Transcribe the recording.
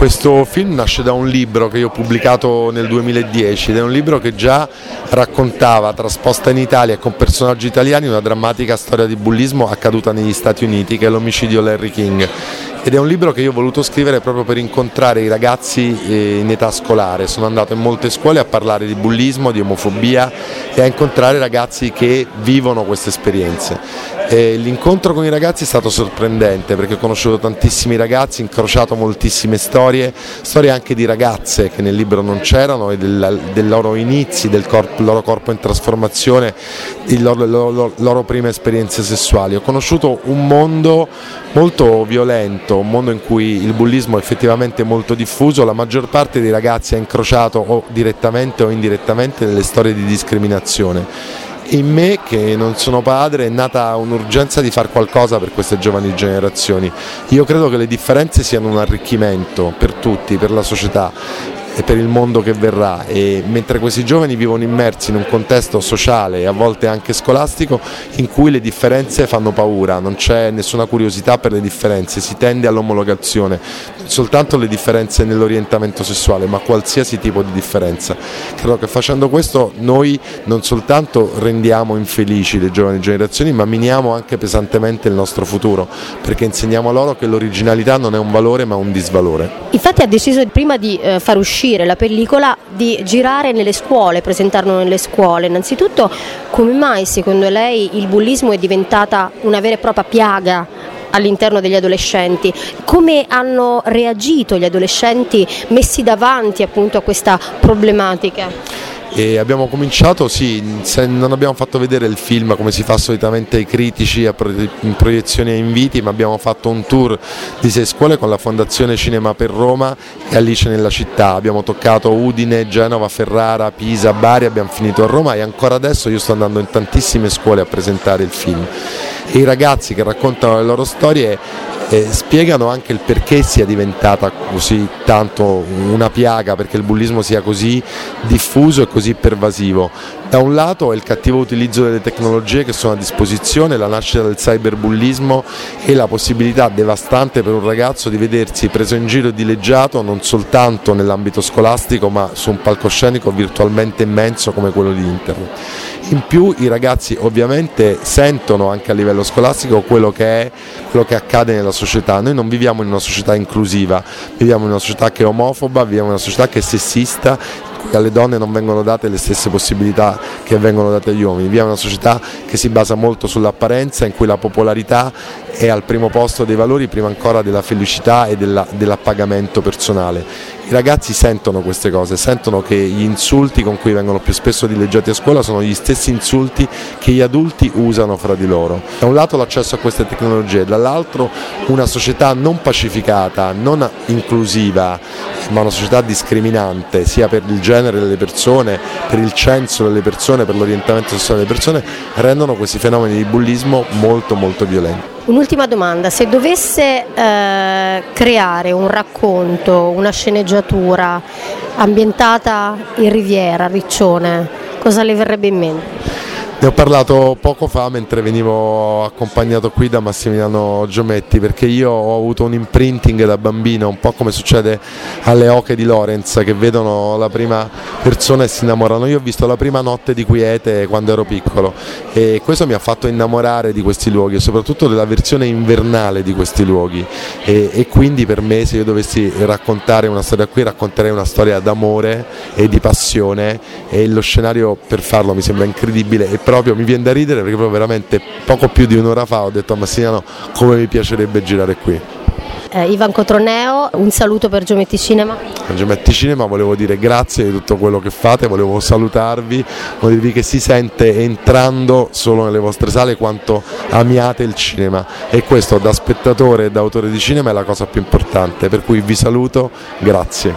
Questo film nasce da un libro che io ho pubblicato nel 2010 ed è un libro che già raccontava, trasposta in Italia con personaggi italiani, una drammatica storia di bullismo accaduta negli Stati Uniti, che è l'omicidio Larry King ed è un libro che io ho voluto scrivere proprio per incontrare i ragazzi eh, in età scolare. Sono andato in molte scuole a parlare di bullismo, di omofobia e a incontrare ragazzi che vivono queste esperienze. L'incontro con i ragazzi è stato sorprendente perché ho conosciuto tantissimi ragazzi, incrociato moltissime storie, storie anche di ragazze che nel libro non c'erano e del, del loro inizi, del corpo, loro corpo in trasformazione, le loro, loro, loro prime esperienze sessuali. Ho conosciuto un mondo molto violento, un mondo in cui il bullismo è effettivamente molto diffuso, la maggior parte dei ragazzi ha incrociato o direttamente o indirettamente delle storie di discriminazione. In me, che non sono padre, è nata un'urgenza di fare qualcosa per queste giovani generazioni. Io credo che le differenze siano un arricchimento per tutti, per la società e per il mondo che verrà e mentre questi giovani vivono immersi in un contesto sociale e a volte anche scolastico in cui le differenze fanno paura, non c'è nessuna curiosità per le differenze, si tende all'omologazione, soltanto le differenze nell'orientamento sessuale ma qualsiasi tipo di differenza. Credo che facendo questo noi non soltanto rendiamo infelici le giovani generazioni ma miniamo anche pesantemente il nostro futuro perché insegniamo loro che l'originalità non è un valore ma un disvalore. Infatti ha deciso prima di eh, far uscire uscire la pellicola di girare nelle scuole, presentarlo nelle scuole. Innanzitutto come mai secondo lei il bullismo è diventata una vera e propria piaga all'interno degli adolescenti, come hanno reagito gli adolescenti messi davanti appunto a questa problematica? E abbiamo cominciato, sì, non abbiamo fatto vedere il film come si fa solitamente ai critici in proiezioni e inviti, ma abbiamo fatto un tour di sei scuole con la Fondazione Cinema per Roma e Alice nella città. Abbiamo toccato Udine, Genova, Ferrara, Pisa, Bari, abbiamo finito a Roma e ancora adesso io sto andando in tantissime scuole a presentare il film. I ragazzi che raccontano le loro storie eh, spiegano anche il perché sia diventata così tanto una piaga, perché il bullismo sia così diffuso e così pervasivo. Da un lato è il cattivo utilizzo delle tecnologie che sono a disposizione, la nascita del cyberbullismo e la possibilità devastante per un ragazzo di vedersi preso in giro e dileggiato non soltanto nell'ambito scolastico ma su un palcoscenico virtualmente immenso come quello di internet. In più i ragazzi ovviamente sentono anche a livello scolastico quello che, è, quello che accade nella società. Noi non viviamo in una società inclusiva, viviamo in una società che è omofoba, viviamo in una società che è sessista, cui alle donne non vengono date le stesse possibilità che vengono date agli uomini. Viviamo in una società che si basa molto sull'apparenza, in cui la popolarità è al primo posto dei valori, prima ancora della felicità e della, dell'appagamento personale. I ragazzi sentono queste cose, sentono che gli insulti con cui vengono più spesso dileggiati a scuola sono gli stessi insulti che gli adulti usano fra di loro. Da un lato l'accesso a queste tecnologie, dall'altro una società non pacificata, non inclusiva, ma una società discriminante sia per il genere delle persone, per il censo delle persone, per l'orientamento sessuale delle persone, rendono questi fenomeni di bullismo molto molto violenti. Un'ultima domanda, se dovesse eh, creare un racconto, una sceneggiatura ambientata in Riviera, a Riccione, cosa le verrebbe in mente? Ne ho parlato poco fa mentre venivo accompagnato qui da Massimiliano Giometti perché io ho avuto un imprinting da bambino, un po' come succede alle oche di Lorenz che vedono la prima persona e si innamorano. Io ho visto la prima notte di quiete quando ero piccolo e questo mi ha fatto innamorare di questi luoghi e soprattutto della versione invernale di questi luoghi e, e quindi per me se io dovessi raccontare una storia qui racconterei una storia d'amore e di passione e lo scenario per farlo mi sembra incredibile proprio mi viene da ridere perché proprio veramente poco più di un'ora fa ho detto a Massiniano come mi piacerebbe girare qui. Eh, Ivan Cotroneo, un saluto per Geometti Cinema. Per Geometti Cinema volevo dire grazie di tutto quello che fate, volevo salutarvi, volevo dirvi che si sente entrando solo nelle vostre sale quanto amiate il cinema e questo da spettatore e da autore di cinema è la cosa più importante, per cui vi saluto, grazie.